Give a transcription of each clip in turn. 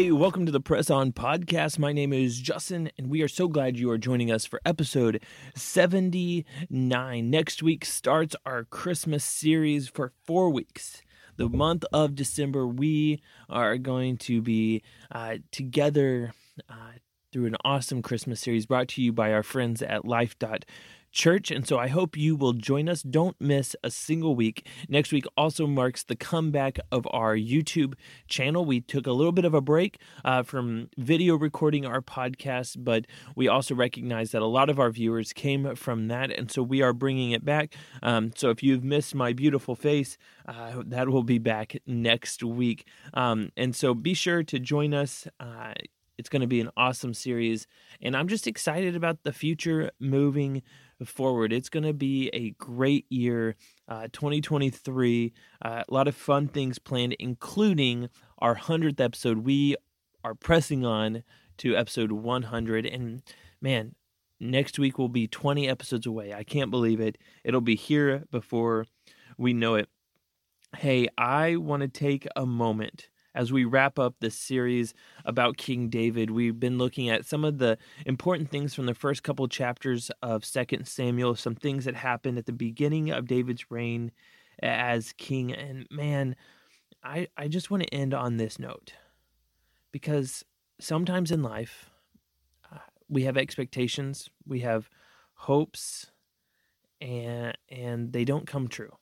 Hey, welcome to the Press On Podcast. My name is Justin, and we are so glad you are joining us for episode 79. Next week starts our Christmas series for four weeks. The month of December, we are going to be uh, together uh, through an awesome Christmas series brought to you by our friends at Life church. And so I hope you will join us. Don't miss a single week. Next week also marks the comeback of our YouTube channel. We took a little bit of a break uh, from video recording our podcast, but we also recognize that a lot of our viewers came from that. And so we are bringing it back. Um, so if you've missed my beautiful face, uh, that will be back next week. Um, and so be sure to join us. Uh, it's going to be an awesome series. And I'm just excited about the future moving forward. It's going to be a great year, uh, 2023. Uh, a lot of fun things planned, including our 100th episode. We are pressing on to episode 100. And man, next week will be 20 episodes away. I can't believe it. It'll be here before we know it. Hey, I want to take a moment as we wrap up this series about King David, we've been looking at some of the important things from the first couple chapters of Second Samuel, some things that happened at the beginning of David's reign as king. And man, I, I just want to end on this note because sometimes in life, uh, we have expectations, we have hopes, and and they don't come true.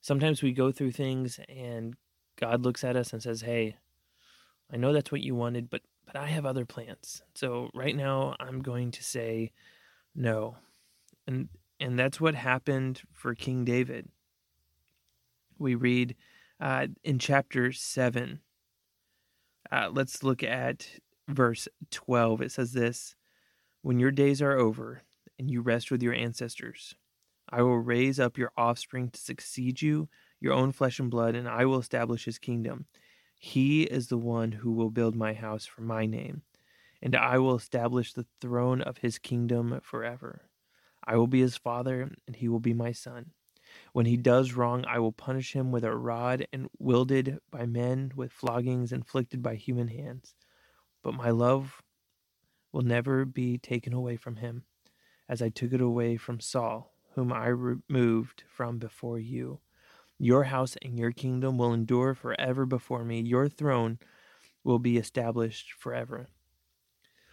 Sometimes we go through things and God looks at us and says, "Hey, I know that's what you wanted, but but I have other plans. So right now I'm going to say no." And and that's what happened for King David. We read uh, in chapter 7. Uh, let's look at verse 12. It says this When your days are over and you rest with your ancestors, I will raise up your offspring to succeed you your own flesh and blood, and I will establish his kingdom. He is the one who will build my house for my name, and I will establish the throne of his kingdom forever. I will be his father, and he will be my son. When he does wrong, I will punish him with a rod and wielded by men, with floggings inflicted by human hands. But my love will never be taken away from him, as I took it away from Saul, whom I removed from before you. Your house and your kingdom will endure forever before me. Your throne will be established forever.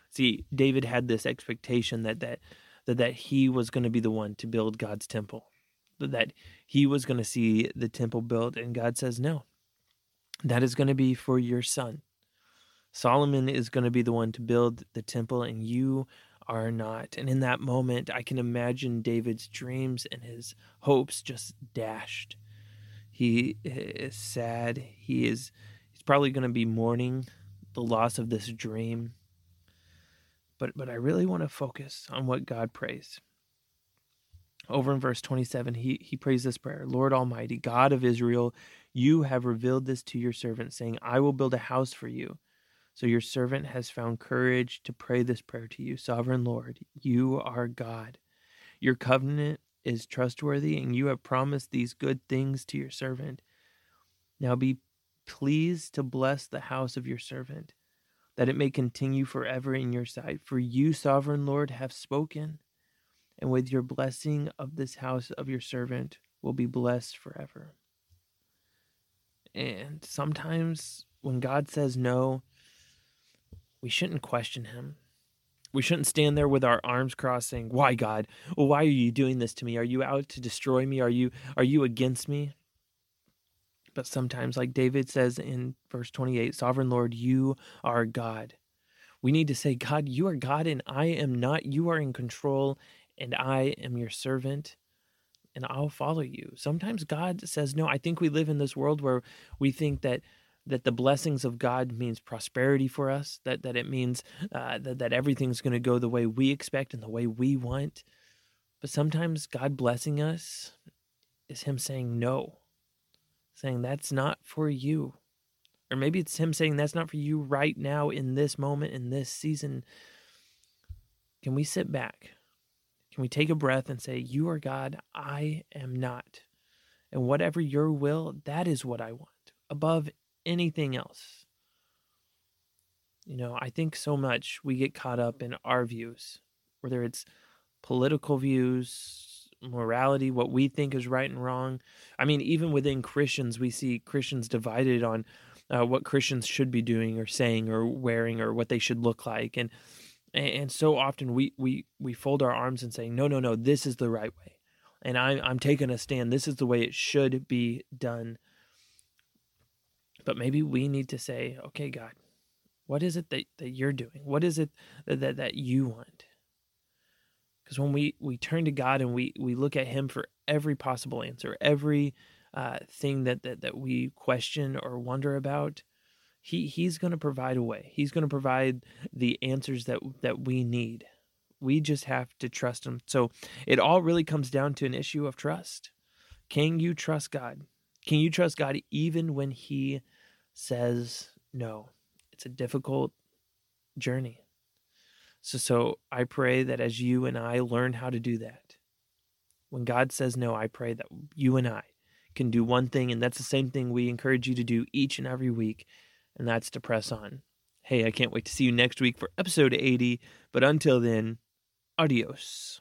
See, David had this expectation that that that, that he was going to be the one to build God's temple. That he was going to see the temple built and God says no. That is going to be for your son. Solomon is going to be the one to build the temple and you are not. And in that moment, I can imagine David's dreams and his hopes just dashed. He is sad. He is he's probably going to be mourning the loss of this dream. But but I really want to focus on what God prays. Over in verse 27, he, he prays this prayer Lord Almighty, God of Israel, you have revealed this to your servant, saying, I will build a house for you. So your servant has found courage to pray this prayer to you. Sovereign Lord, you are God. Your covenant is trustworthy, and you have promised these good things to your servant. Now be pleased to bless the house of your servant, that it may continue forever in your sight. For you, sovereign Lord, have spoken, and with your blessing of this house of your servant will be blessed forever. And sometimes when God says no, we shouldn't question him. We shouldn't stand there with our arms crossed saying, "Why God? Well, why are you doing this to me? Are you out to destroy me? Are you are you against me?" But sometimes like David says in verse 28, "Sovereign Lord, you are God." We need to say, "God, you are God and I am not. You are in control and I am your servant." And I'll follow you. Sometimes God says no. I think we live in this world where we think that that the blessings of God means prosperity for us, that, that it means uh, that, that everything's going to go the way we expect and the way we want. But sometimes God blessing us is Him saying no, saying that's not for you. Or maybe it's Him saying that's not for you right now in this moment, in this season. Can we sit back? Can we take a breath and say, You are God, I am not. And whatever your will, that is what I want above anything else. You know, I think so much we get caught up in our views, whether it's political views, morality, what we think is right and wrong. I mean, even within Christians, we see Christians divided on uh, what Christians should be doing or saying or wearing or what they should look like, and and so often we we we fold our arms and say, no, no, no, this is the right way, and I'm I'm taking a stand. This is the way it should be done. But maybe we need to say, okay, God, what is it that, that you're doing? What is it that, that, that you want? Because when we, we turn to God and we, we look at Him for every possible answer, every uh, thing that, that, that we question or wonder about, he, He's going to provide a way. He's going to provide the answers that, that we need. We just have to trust Him. So it all really comes down to an issue of trust. Can you trust God? Can you trust God even when He says no? It's a difficult journey. So, so I pray that as you and I learn how to do that, when God says no, I pray that you and I can do one thing, and that's the same thing we encourage you to do each and every week, and that's to press on. Hey, I can't wait to see you next week for episode 80, but until then, adios.